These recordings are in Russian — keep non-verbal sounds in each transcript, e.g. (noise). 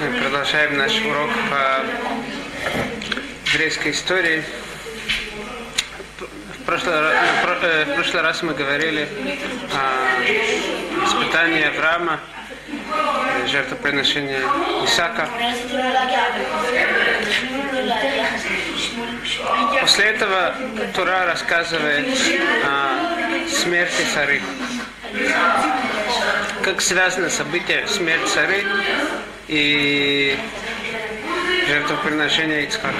Мы продолжаем наш урок по еврейской истории. В прошлый, э, в прошлый раз мы говорили о испытании Авраама, жертвоприношения Исака. После этого Тура рассказывает о смерти цары. Как связано событие смерти цары и жертвоприношения Ицхака.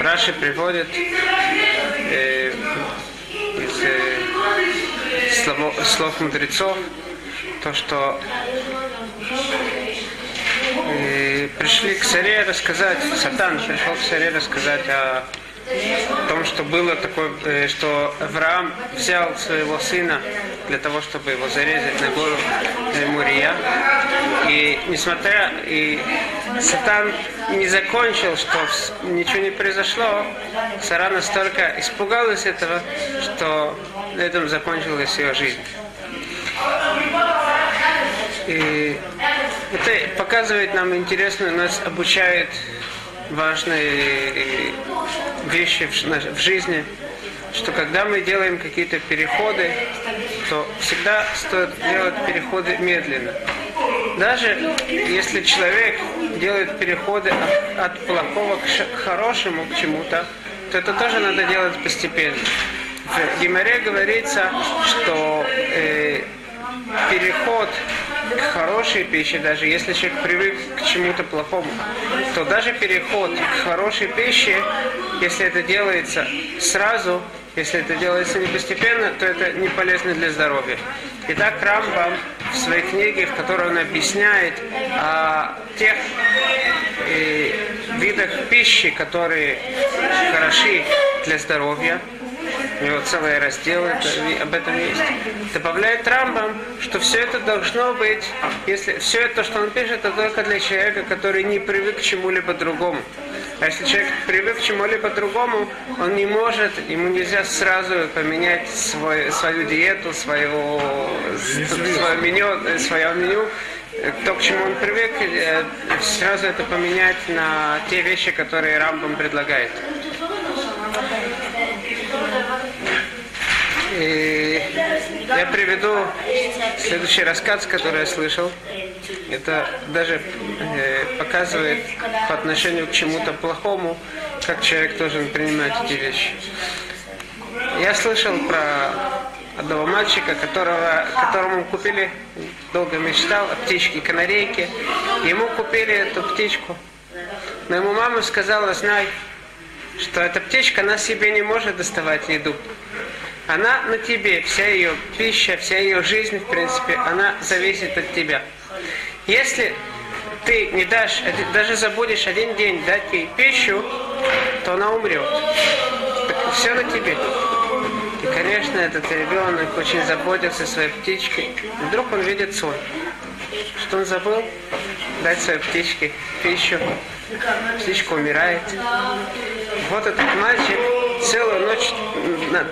Раши приводит э, из э, слов, слов мудрецов то, что э, пришли к царе рассказать, Сатан пришел к царе рассказать о том, что было такое, э, что Авраам взял своего сына для того, чтобы его зарезать на гору Мурия. И несмотря, и Сатан не закончил, что ничего не произошло, Сара настолько испугалась этого, что на этом закончилась ее жизнь. И это показывает нам интересно, нас обучает важные вещи в жизни, что когда мы делаем какие-то переходы, то всегда стоит делать переходы медленно. Даже если человек делает переходы от, от плохого к хорошему, к чему-то, то это тоже надо делать постепенно. В Гимаре говорится, что э, переход хорошей пище, даже если человек привык к чему-то плохому, то даже переход к хорошей пище, если это делается сразу, если это делается не постепенно, то это не полезно для здоровья. Итак, Рамбам в своей книге, в которой он объясняет о тех э, видах пищи, которые хороши для здоровья, у него целый раздел это, об этом есть. Добавляет Рамбам, что все это должно быть, если все это, что он пишет, это только для человека, который не привык к чему-либо другому. А если человек привык к чему-либо другому, он не может, ему нельзя сразу поменять свой, свою диету, свое, свое меню, свое меню, то, к чему он привык, э, сразу это поменять на те вещи, которые Рамбам предлагает. И я приведу следующий рассказ, который я слышал. Это даже э, показывает по отношению к чему-то плохому, как человек должен принимать эти вещи. Я слышал про одного мальчика, которого, которому купили, долго мечтал, о птичке канарейке. Ему купили эту птичку. Но ему мама сказала, знай, что эта птичка, она себе не может доставать еду она на тебе, вся ее пища, вся ее жизнь, в принципе, она зависит от тебя. Если ты не дашь, даже забудешь один день дать ей пищу, то она умрет. Так все на тебе. И, конечно, этот ребенок очень заботился своей птичкой. Вдруг он видит сон. Что он забыл? Дать своей птичке пищу. Птичка умирает. Вот этот мальчик целую ночь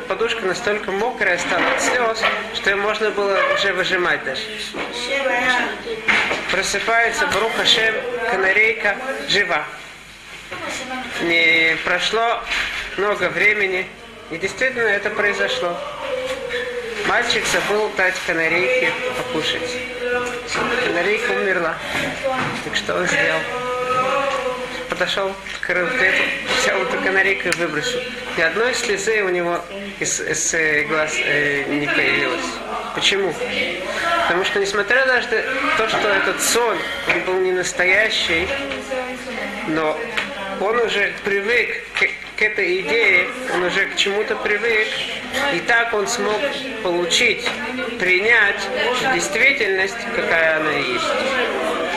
подушка настолько мокрая стала от слез, что ее можно было уже выжимать даже. Просыпается Бруха Шем, канарейка жива. Не прошло много времени, и действительно это произошло. Мальчик забыл дать канарейке покушать. Канарейка умерла. Так что он сделал? подошел, открыл взял эту канарейку и выбросил. Ни одной слезы у него из, из глаз э, не появилось. Почему? Потому что, несмотря на то, что этот сон, он был не настоящий, но он уже привык к, к этой идее, он уже к чему-то привык, и так он смог получить, принять действительность, какая она есть.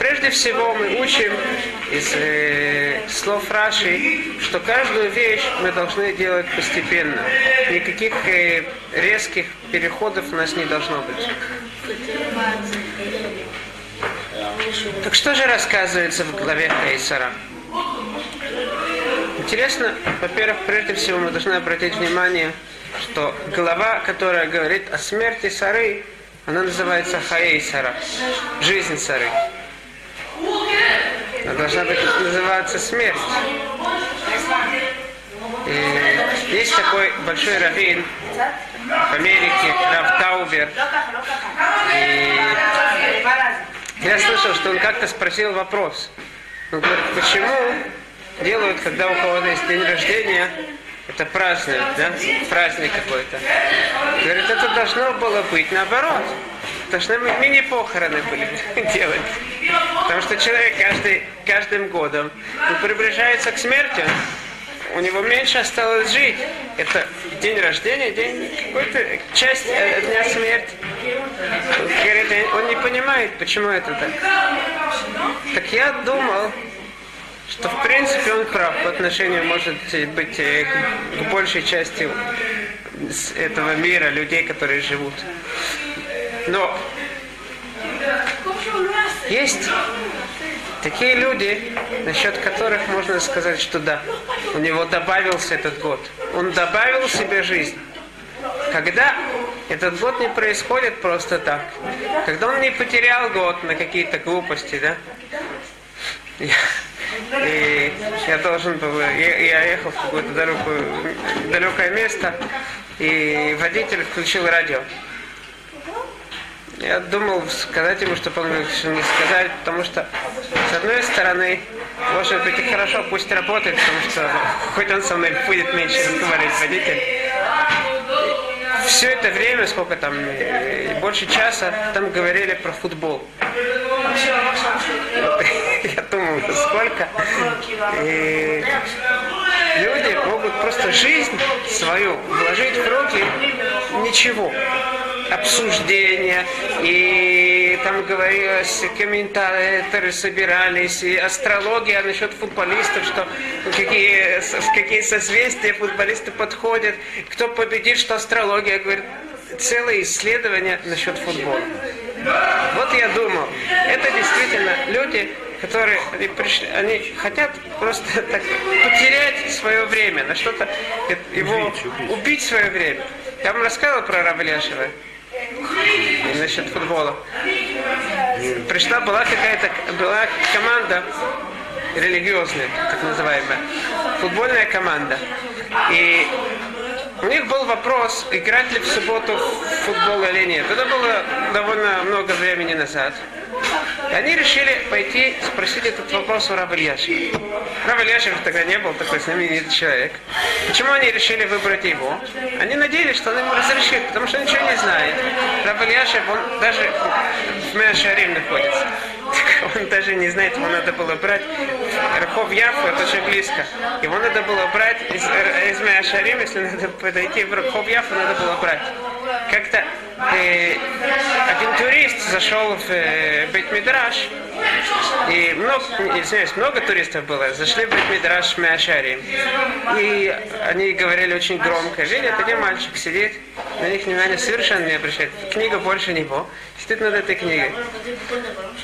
Прежде всего мы учим из э, слов Раши, что каждую вещь мы должны делать постепенно. Никаких э, резких переходов у нас не должно быть. Так что же рассказывается в главе Эйсара? Интересно, во-первых, прежде всего мы должны обратить внимание, что глава, которая говорит о смерти Сары, Она называется Хаей Сара. Жизнь Сары. Должна быть называться смерть. И есть такой большой раввин в Америке, Рав Таубер. И я слышал, что он как-то спросил вопрос. Он говорит, почему делают, когда у кого-то есть день рождения, это праздник, да? Праздник какой-то. Говорит, это должно было быть наоборот. Должны мы мини-похороны были (laughs) делать. Потому что человек каждый, каждым годом приближается к смерти, у него меньше осталось жить. Это день рождения, день какой-то часть э, дня смерти. Говорит, он не понимает, почему это так. Так я думал, что в принципе он прав по отношению, может быть, э, к большей части этого мира, людей, которые живут. Но есть такие люди, насчет которых можно сказать, что да, у него добавился этот год. Он добавил себе жизнь. Когда этот год не происходит просто так, когда он не потерял год на какие-то глупости, да, и я должен был, я, я ехал в какое-то далекое, далекое место, и водитель включил радио. Я думал сказать ему, чтобы он не сказать, потому что, с одной стороны, может быть и хорошо, пусть работает, потому что хоть он со мной будет меньше разговаривать, водитель. Все это время, сколько там, больше часа, там говорили про футбол. (laughs) Я думаю, сколько. И люди могут просто жизнь свою вложить в руки ничего. Обсуждения, и там говорилось, комментаторы собирались, и астрология насчет футболистов, что какие, в какие созвездия футболисты подходят, кто победит, что астрология говорит. Целое исследование насчет футбола. Вот я думал, это действительно люди, которые они пришли, они хотят просто (laughs) так потерять свое время на что-то, его убить, убить. свое время. Я вам рассказывал про Равляшева насчет футбола. Пришла была какая-то была команда религиозная, так называемая, футбольная команда. И у них был вопрос, играть ли в субботу в футбол или нет. Это было довольно много времени назад. И они решили пойти спросить этот вопрос у Раба Ильяшева. Рав Ильяшев тогда не был такой знаменитый человек. Почему они решили выбрать его? Они надеялись, что он ему разрешит, потому что ничего не знает. Рав Ильяшев, он даже в Меашарим находится. Он даже не знает, его надо было брать. Рахов Яфу, это очень близко. Его надо было брать из, из Меашарим, если надо подойти в Рахов Яфу, надо было брать. Как-то э, один турист зашел в э, Бетмидраш, и много, извиняюсь, много туристов было, зашли в Бетмидраш Миашари. И они говорили очень громко. Видят, один мальчик сидит, на них внимание совершенно не обращает. Книга больше него. Сидит над этой книгой.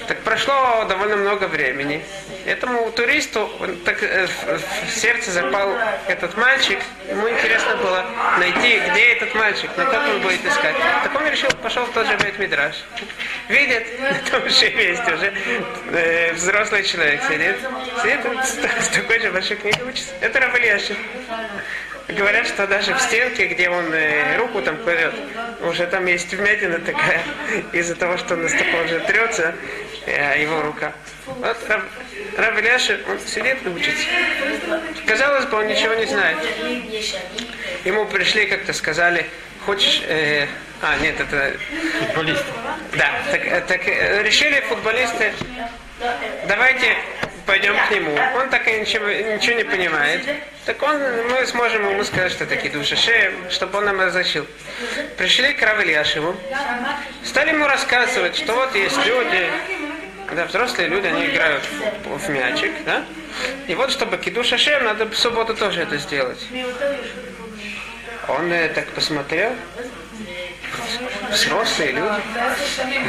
Так прошло довольно много времени. Этому туристу так, э, в сердце запал этот мальчик. Ему интересно было найти, где этот мальчик, на как он будет искать. Так он решил, пошел в тот же Бет-Мидраш. Видит, (laughs) на том же месте уже э, взрослый человек сидит. Сидит с, с такой же большой книгой учится. Это Равальяшин. Говорят, что даже в стенке, где он э, руку там кладет, уже там есть вмятина такая, (laughs) из-за того, что он настолько уже трется, э, его рука. Вот Рав, Рав Ильяши, он сидит и учится. Казалось бы, он ничего не знает. Ему пришли, как-то сказали, хочешь... Э, а, нет, это... Футболисты. Да, так, так э, решили футболисты, давайте пойдем к нему. Он так и ничего, ничего не понимает. Так он, мы сможем ему сказать, что такие души шеем, чтобы он нам разрешил. Пришли к Рав Ильяшеву, стали ему рассказывать, что вот есть люди, когда взрослые люди, они играют в, в мячик, да? И вот, чтобы кидуша шеем, надо в субботу тоже это сделать. Он э, так посмотрел, взрослые люди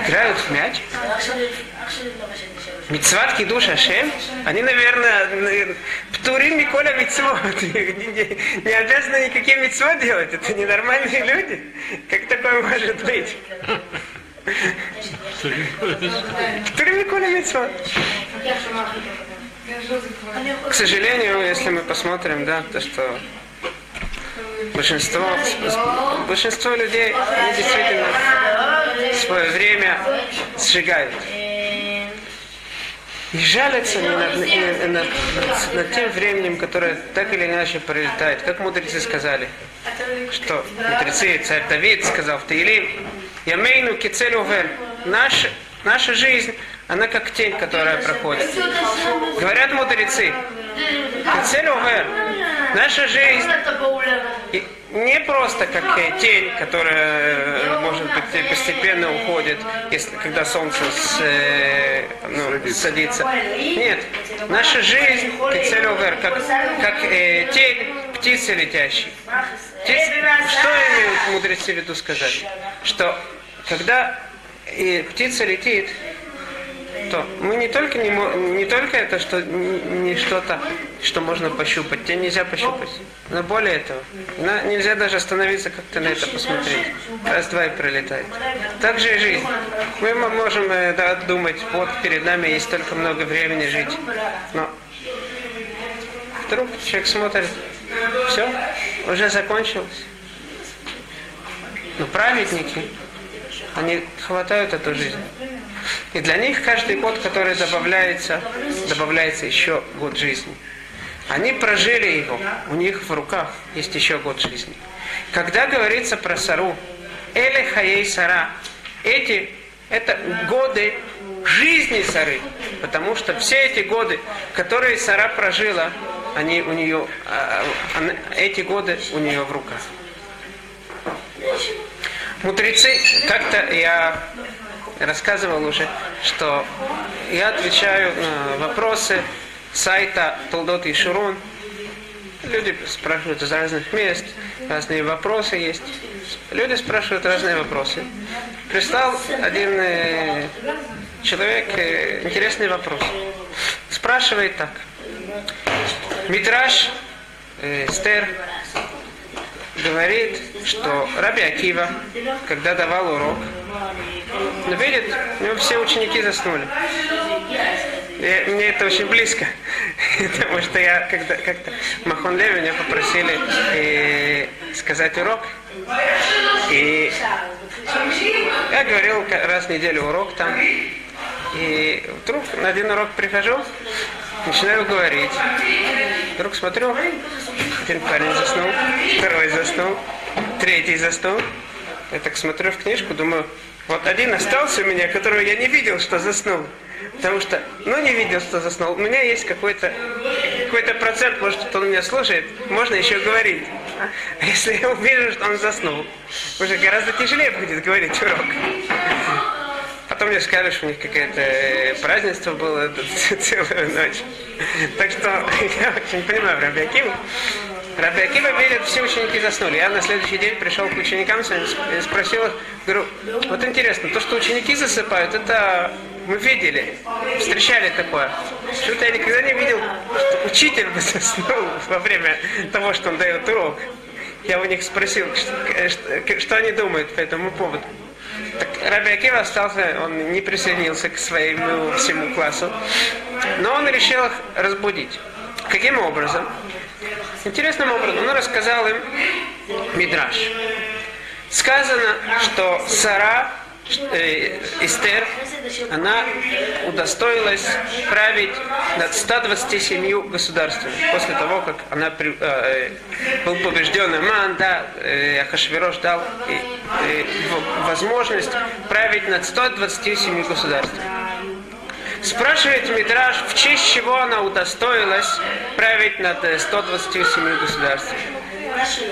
играют в мяч. Мицват кидуш Ашем, они, наверное, птурим Миколя Мицвот. (laughs) Не, не обязаны никакие мицвот делать, это ненормальные люди. Как такое может быть? Который Коля Митцва. К сожалению, если мы посмотрим, да, то что большинство, большинство людей, они действительно свое время сжигают. И жалятся не над, не над, над, тем временем, которое так или иначе пролетает. Как мудрецы сказали, что мудрецы, царь Давид сказал в Таилим, «Ямейну кицель увер». Наша, наша жизнь, она как тень, которая проходит. Говорят мудрецы, кицель увер. Наша жизнь не просто как тень, которая, может быть, постепенно уходит, если, когда солнце с, ну, садится. Нет, наша жизнь, как, как э, тень птицы летящей. Птиц, что имеют мудрецы в виду сказать? Что когда и птица летит, то мы не только не, не только это, что не что-то, что можно пощупать, тебе нельзя пощупать. Но более этого, на, нельзя даже остановиться как-то на это посмотреть. Раз-два и пролетает. Так же и жизнь. Мы можем э, да, думать, вот перед нами есть столько много времени жить. Но вдруг человек смотрит, все, уже закончилось. Но праведники, они хватают эту жизнь. И для них каждый год, который добавляется, добавляется еще год жизни. Они прожили его, у них в руках есть еще год жизни. Когда говорится про Сару, Эле Хаей Сара, эти, это годы жизни Сары, потому что все эти годы, которые Сара прожила, они у нее, а, а, эти годы у нее в руках. Мудрецы, как-то я рассказывал уже, что я отвечаю на вопросы сайта Толдот и Шурун. Люди спрашивают из разных мест, разные вопросы есть. Люди спрашивают разные вопросы. Пристал один э, человек э, интересный вопрос. Спрашивает так. Митраж, э, Стер, говорит, что Раби Акива, когда давал урок, но видит, у него все ученики заснули. И мне это очень близко, (laughs) потому что я когда как-то Махон Леви меня попросили э, сказать урок, и я говорил раз в неделю урок там, и вдруг на один урок прихожу, начинаю говорить, вдруг смотрю, один парень заснул, второй заснул, третий заснул. Я так смотрю в книжку, думаю, вот один остался у меня, которого я не видел, что заснул. Потому что, ну, не видел, что заснул. У меня есть какой-то какой-то процент, может, он меня слушает, можно еще говорить. А если я увижу, что он заснул, уже гораздо тяжелее будет говорить урок. Потом мне скажут, что у них какое-то э, празднество было (laughs) целую ночь. Так что (laughs) я очень понимаю Раби Акиву. Раби Акива верит, все ученики заснули. Я на следующий день пришел к ученикам и спросил их, говорю, вот интересно, то, что ученики засыпают, это мы видели, встречали такое. Что-то я никогда не видел, что учитель бы (laughs) заснул во время того, что он дает урок. Я у них спросил, что, что, что они думают по этому поводу. Так Раби Акива остался, он не присоединился к своему всему классу, но он решил их разбудить. Каким образом? Интересным образом. Он рассказал им Мидраш. Сказано, что Сара, э, Эстер, она удостоилась править над 127 государствами. После того, как она при, э, был побежден Аман, да, э, Ахашвирош дал э, э, возможность править над 127 государствами. Спрашивает Мидраш, в честь чего она удостоилась править над 127 государствами.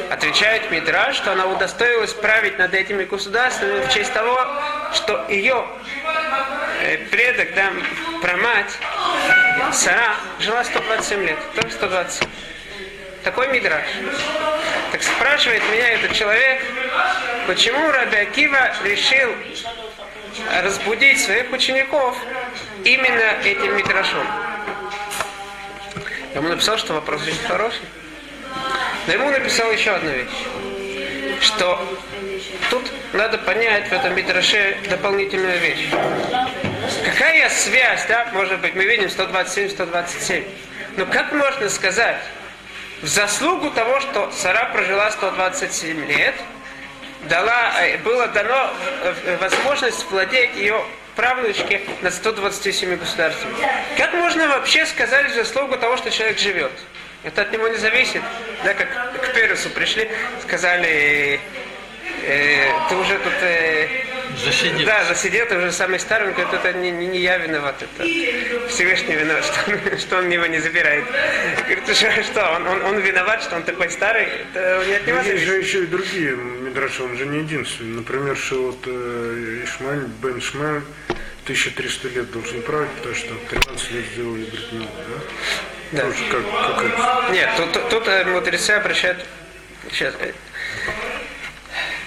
Отвечает Мидраш, что она удостоилась править над этими государствами в честь того, что ее э, предок, да, промать, Сара, жила 127 лет, только 120. Такой Мидраш. Так спрашивает меня этот человек, почему Раби Акива решил разбудить своих учеников именно этим Мидрашом. Я ему написал, что вопрос очень хороший. Но ему написал еще одну вещь. что тут надо понять в этом Мидраше дополнительную вещь. Какая связь, да, может быть, мы видим 127-127. Но как можно сказать, в заслугу того, что Сара прожила 127 лет, дала, э, было дано э, возможность владеть ее правнучке над 127 государствами. Как можно вообще сказать заслугу того, что человек живет? Это от него не зависит. Да, как к Пересу пришли, сказали, э, ты уже тут... Э, засидел. Да, засидел, ты уже самый старый. Он говорит, это не, не, не я виноват, это Всевышний виноват, что он, (laughs) что он его не забирает. Говорит, что, что он, он, он виноват, что он такой старый, это не от него Но есть зависит. же еще и другие Мидраши, он же не единственный. Например, что вот э, Ишмаэль бен Шмаэль 1300 лет должен править, потому что 13 лет сделали Бритмилу, да? Да. Тоже как, как это? Нет, тут, тут, тут э, мудрецы обращают... Сейчас. э,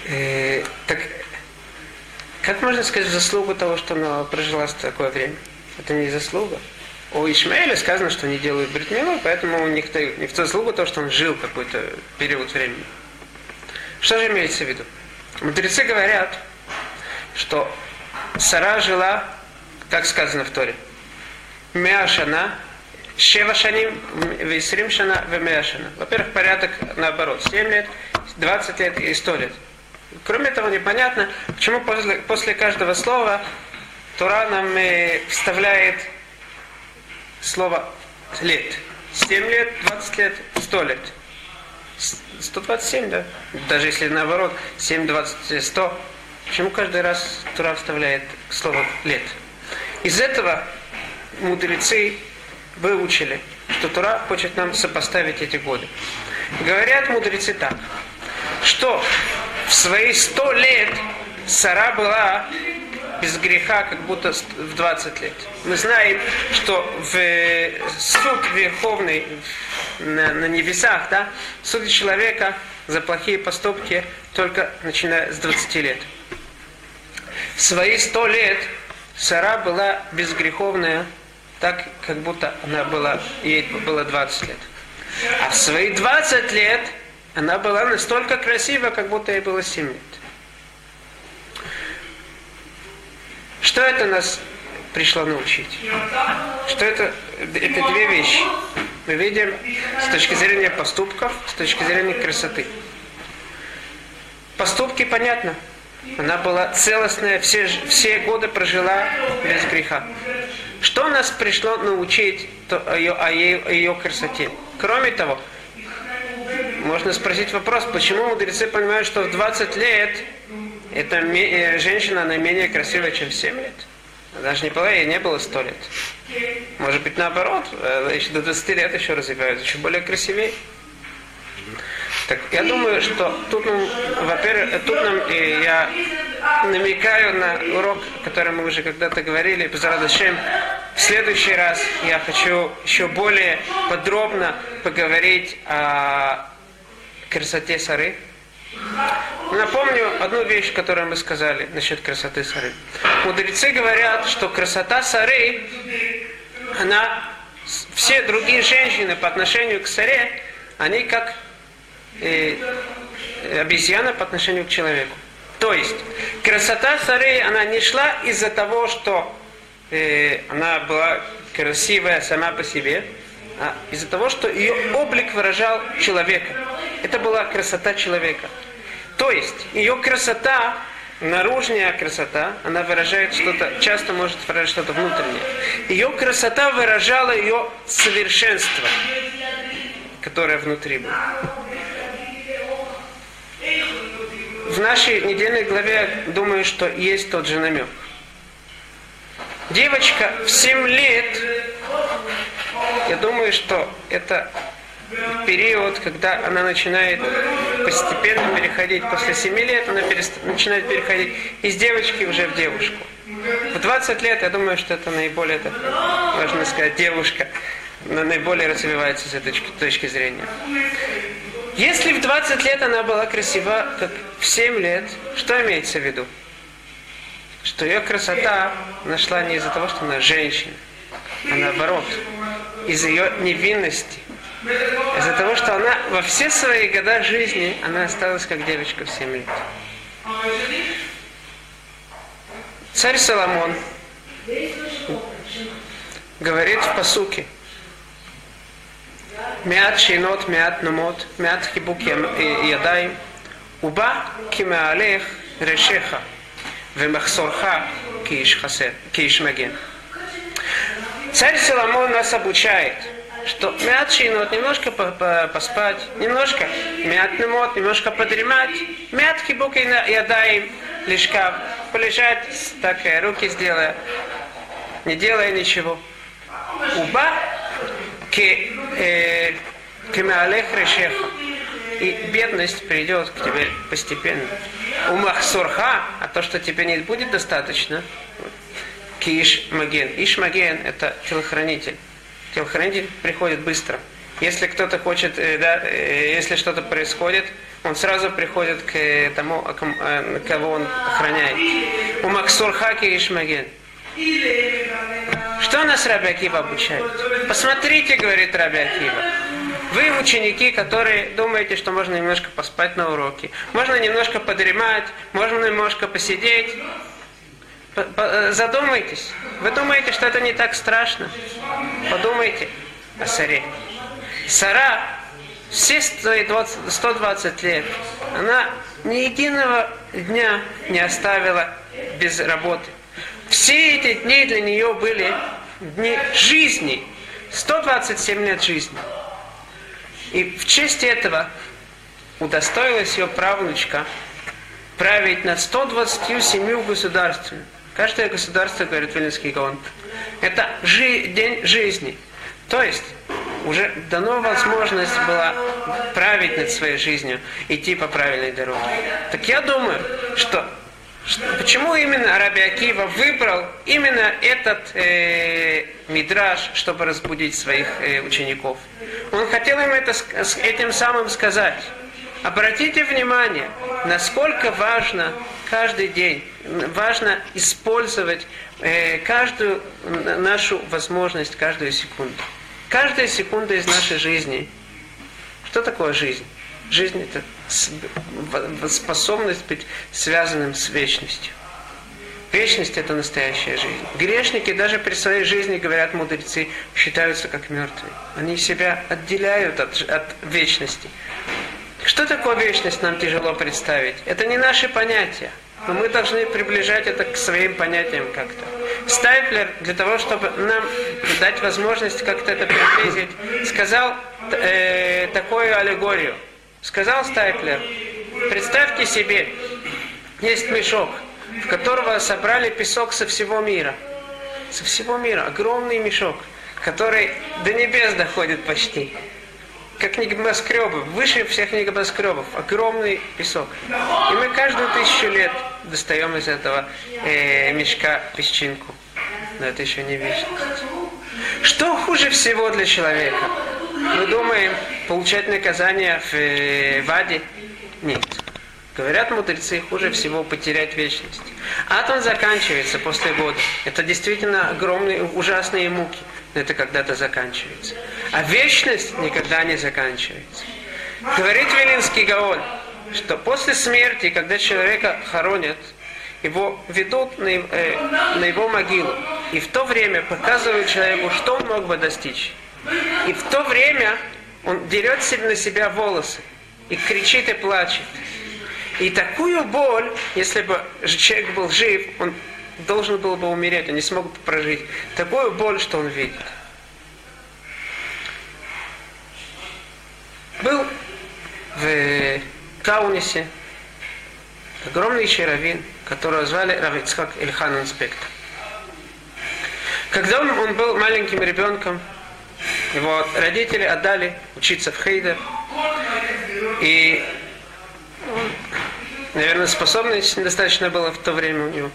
э, так, как можно сказать заслугу того, что она прожила такое время? Это не заслуга. У Ишмаэля сказано, что они делают бритмилу, поэтому дают. Не в заслугу того, что он жил какой-то период времени. Что же имеется в виду? Мудрецы говорят, что Сара жила, как сказано в Торе, Мяшана, Шева Шаним, Висрим Шана, Вемяшана. Во-первых, порядок наоборот. 7 лет, 20 лет и 100 лет. Кроме того, непонятно, почему после, после каждого слова Тура нам э, вставляет слово лет. 7 лет, 20 лет, 100 лет. С- 127, да? Даже если наоборот, 7, 20, 100. Почему каждый раз Тура вставляет слово лет? Из этого мудрецы выучили, что Тура хочет нам сопоставить эти годы. Говорят мудрецы так, что в свои сто лет Сара была без греха, как будто в 20 лет. Мы знаем, что в э, суд верховный на, на небесах, да, судит человека за плохие поступки только начиная с 20 лет. В свои сто лет Сара была безгреховная, так как будто она была, ей было 20 лет. А в свои 20 лет она была настолько красива, как будто ей было 7 лет. Что это нас пришло научить? Что это? Это две вещи. Мы видим с точки зрения поступков, с точки зрения красоты. Поступки понятно. Она была целостная, все, все годы прожила без греха. Что нас пришло научить о ее, о ее, о ее красоте? Кроме того, можно спросить вопрос, почему мудрецы понимают, что в 20 лет эта э, женщина, она менее красивая, чем в 7 лет? Даже не ей не было 100 лет. Может быть, наоборот, э, еще до 20 лет еще развиваются, еще более красивее. Так я думаю, что тут, нам, во-первых, тут нам э, я намекаю на урок, который мы уже когда-то говорили, Безрадашем. В следующий раз я хочу еще более подробно поговорить о красоте Сары. Напомню одну вещь, которую мы сказали насчет красоты Сары. Мудрецы говорят, что красота Сары, она, все другие женщины по отношению к Саре, они как э, обезьяна по отношению к человеку. То есть, красота Сары, она не шла из-за того, что э, она была красивая сама по себе, а из-за того, что ее облик выражал человека. Это была красота человека. То есть, ее красота, наружная красота, она выражает что-то, часто может выражать что-то внутреннее. Ее красота выражала ее совершенство, которое внутри было. В нашей недельной главе, думаю, что есть тот же намек. Девочка в 7 лет, я думаю, что это период, когда она начинает постепенно переходить, после 7 лет она перест- начинает переходить из девочки уже в девушку. В 20 лет, я думаю, что это наиболее, это, можно сказать, девушка, она наиболее развивается с этой точки, точки зрения. Если в 20 лет она была красива, как в 7 лет, что имеется в виду? Что ее красота нашла не из-за того, что она женщина, а наоборот, из ее невинности, Из-за того, что она во все свои года жизни, она осталась как девочка в 7 лет. Царь Соломон говорит в посуке, Мят шинот, мят нумот, мят хибук ядаем, уба кимеалех решеха, вемахсорха киш хасер, киш маген. Царь Соломон нас обучает, что мят шинот, немножко поспать, немножко мят нумот, немножко подремать, мят хибук ядаем, лишкав, полежать, так руки сделая, не делая ничего. Уба кемеалех решеха. И бедность придет к тебе постепенно. У махсурха, а то, что тебе не будет достаточно, киш маген. Иш маген – это телохранитель. Телохранитель приходит быстро. Если кто-то хочет, да, если что-то происходит, он сразу приходит к тому, кого он охраняет. У Максурха Киш Маген. Что нас Раби Акива обучает? Посмотрите, говорит Раби Акива. Вы ученики, которые думаете, что можно немножко поспать на уроке, можно немножко подремать, можно немножко посидеть. Задумайтесь. Вы думаете, что это не так страшно? Подумайте о Саре. Сара все свои 20, 120 лет, она ни единого дня не оставила без работы. Все эти дни для нее были дни жизни. 127 лет жизни. И в честь этого удостоилась ее правнучка править над 127 государствами. Каждое государство, говорит Вильнинский Гаон, это жи- день жизни. То есть уже дано возможность была править над своей жизнью, идти по правильной дороге. Так я думаю, что Почему именно Раби Акива выбрал именно этот э, мидраж, чтобы разбудить своих э, учеников? Он хотел им это, с этим самым сказать. Обратите внимание, насколько важно каждый день, важно использовать э, каждую нашу возможность, каждую секунду. Каждая секунда из нашей жизни. Что такое жизнь? Жизнь это способность быть связанным с вечностью. Вечность это настоящая жизнь. Грешники даже при своей жизни, говорят мудрецы, считаются как мертвые. Они себя отделяют от, от вечности. Что такое вечность, нам тяжело представить. Это не наши понятия. Но мы должны приближать это к своим понятиям как-то. Стайплер, для того, чтобы нам дать возможность как-то это приблизить, сказал э, такую аллегорию – Сказал Стайплер, представьте себе, есть мешок, в которого собрали песок со всего мира. Со всего мира. Огромный мешок, который до небес доходит почти. Как небоскребы, выше всех небоскребов. Огромный песок. И мы каждую тысячу лет достаем из этого э, мешка песчинку. Но это еще не вечность. Что хуже всего для человека? Мы думаем, получать наказание в, э, в аде? Нет. Говорят мудрецы, хуже всего потерять вечность. Ад он заканчивается после года. Это действительно огромные, ужасные муки. Но это когда-то заканчивается. А вечность никогда не заканчивается. Говорит Велинский Гаон, что после смерти, когда человека хоронят, его ведут на, э, на его могилу. И в то время показывают человеку, что он мог бы достичь. И в то время он дерет на себя волосы и кричит и плачет. И такую боль, если бы человек был жив, он должен был бы умереть, он не смог бы прожить. Такую боль, что он видит. Был в Каунисе огромный раввин, которого звали Равицхак Ильхан Инспектор. Когда он, он был маленьким ребенком, его родители отдали учиться в Хейдер. И, наверное, способность недостаточно было в то время у него.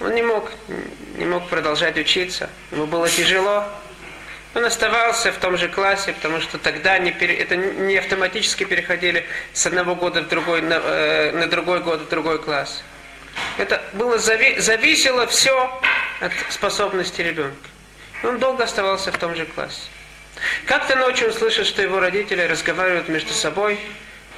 Он не мог, не мог продолжать учиться. Ему было тяжело. Он оставался в том же классе, потому что тогда не пере, это не автоматически переходили с одного года в другой, на, э, на другой год в другой класс. Это было зави, зависело все от способности ребенка. Он долго оставался в том же классе. Как-то ночью он слышит, что его родители разговаривают между собой,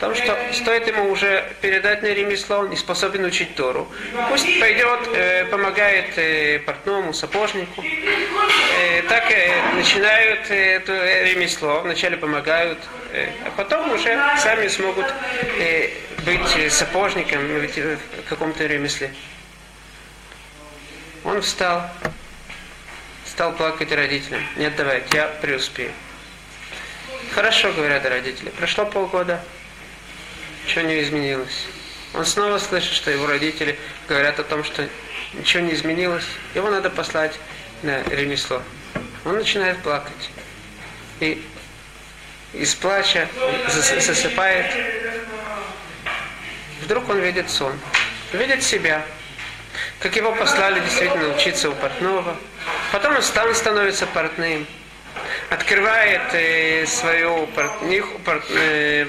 о том, что стоит ему уже передать на ремесло, он не способен учить Тору. Пусть пойдет, э, помогает э, портному, сапожнику. Э, так э, начинают э, это ремесло, вначале помогают, э, а потом уже сами смогут э, быть сапожником быть, э, в каком-то ремесле. Он встал, стал плакать родителям. Нет, давайте, я преуспею. Хорошо, говорят родители. Прошло полгода, ничего не изменилось. Он снова слышит, что его родители говорят о том, что ничего не изменилось, его надо послать на ремесло. Он начинает плакать. И из плача зас- засыпает. Вдруг он видит сон. Видит себя. Как его послали действительно учиться у портного. Потом он сам становится портным. Открывает э, свою портниху, порт- э.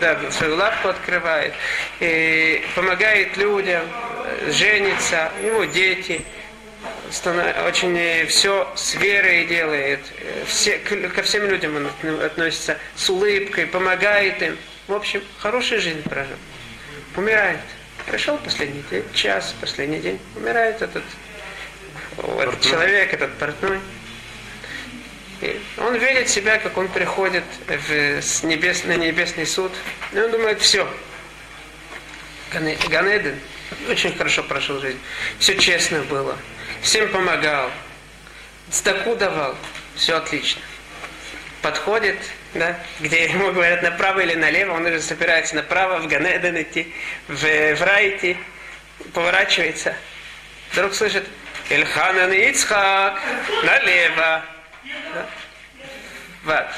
Да, свою лавку открывает, и помогает людям, э, женится, у него дети, очень все с верой делает, э, все, ко всем людям он отно- относится с улыбкой, помогает им. В общем, хорошую жизнь прожил. Умирает. Пришел последний день, час, последний день, умирает этот, этот человек, этот портной. И он видит себя, как он приходит в, с небес, на небесный суд. И он думает, все. Ганеден очень хорошо прошел жизнь. Все честно было. Всем помогал. Стаку давал. Все отлично. Подходит, да, где ему говорят направо или налево, он уже собирается направо, в Ганеден идти, в, в рай идти, поворачивается. Вдруг слышит, Ильханан Ицхак, налево. Да?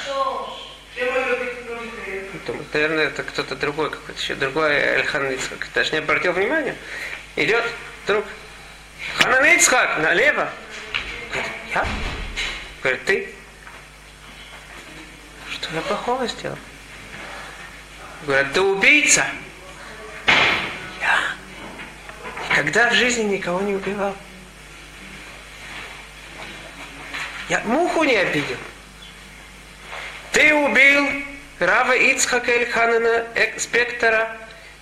Думаю, наверное, это кто-то другой, какой-то еще другой Эльхан Ицхак. Даже не обратил внимания. Идет вдруг. Ханан Ицхак, налево. Говорит, я? Говорит, ты? Что я плохого сделал? Говорят, ты убийца. Я никогда в жизни никого не убивал. Я муху не обидел. Ты убил Рава Ицхака Эльханана, экспектора,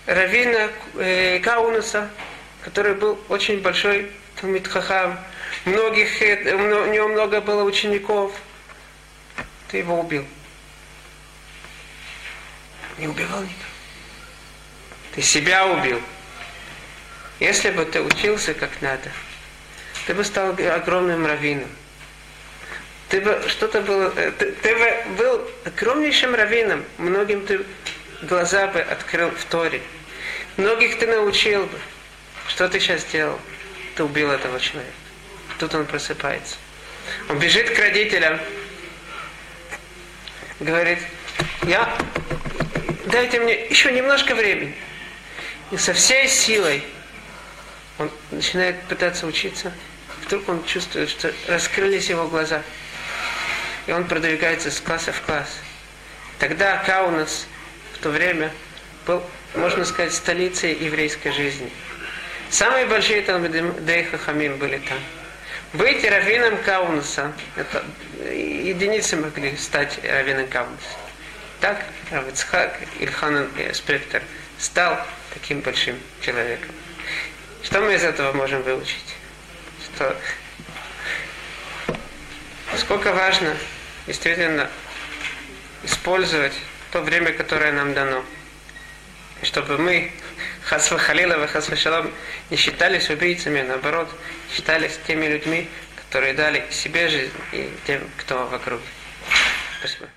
Равина э, Каунуса, который был очень большой Талмит Хахам. Многих, э, у него много было учеников. Ты его убил. Не убивал никого. Ты себя убил. Если бы ты учился как надо, ты бы стал огромным раввином. Ты бы что-то был, э, ты, ты бы был огромнейшим раввином, многим ты глаза бы открыл в Торе. Многих ты научил бы. Что ты сейчас сделал? Ты убил этого человека. Тут он просыпается. Он бежит к родителям, говорит, я, дайте мне еще немножко времени. И со всей силой он начинает пытаться учиться. Вдруг он чувствует, что раскрылись его глаза. И он продвигается с класса в класс. Тогда Каунас в то время был, можно сказать, столицей еврейской жизни. Самые большие Талмидей Хахамим были там. Быть раввином Каунаса, это единицы могли стать раввином Каунаса. Так Равицхак Ильханан Спектр стал таким большим человеком. Что мы из этого можем выучить? Что сколько важно действительно использовать то время, которое нам дано. Чтобы мы, (laughs) хасва халила, хасва шалом, не считались убийцами, а наоборот, считались теми людьми, которые дали себе жизнь и тем, кто вокруг. Спасибо.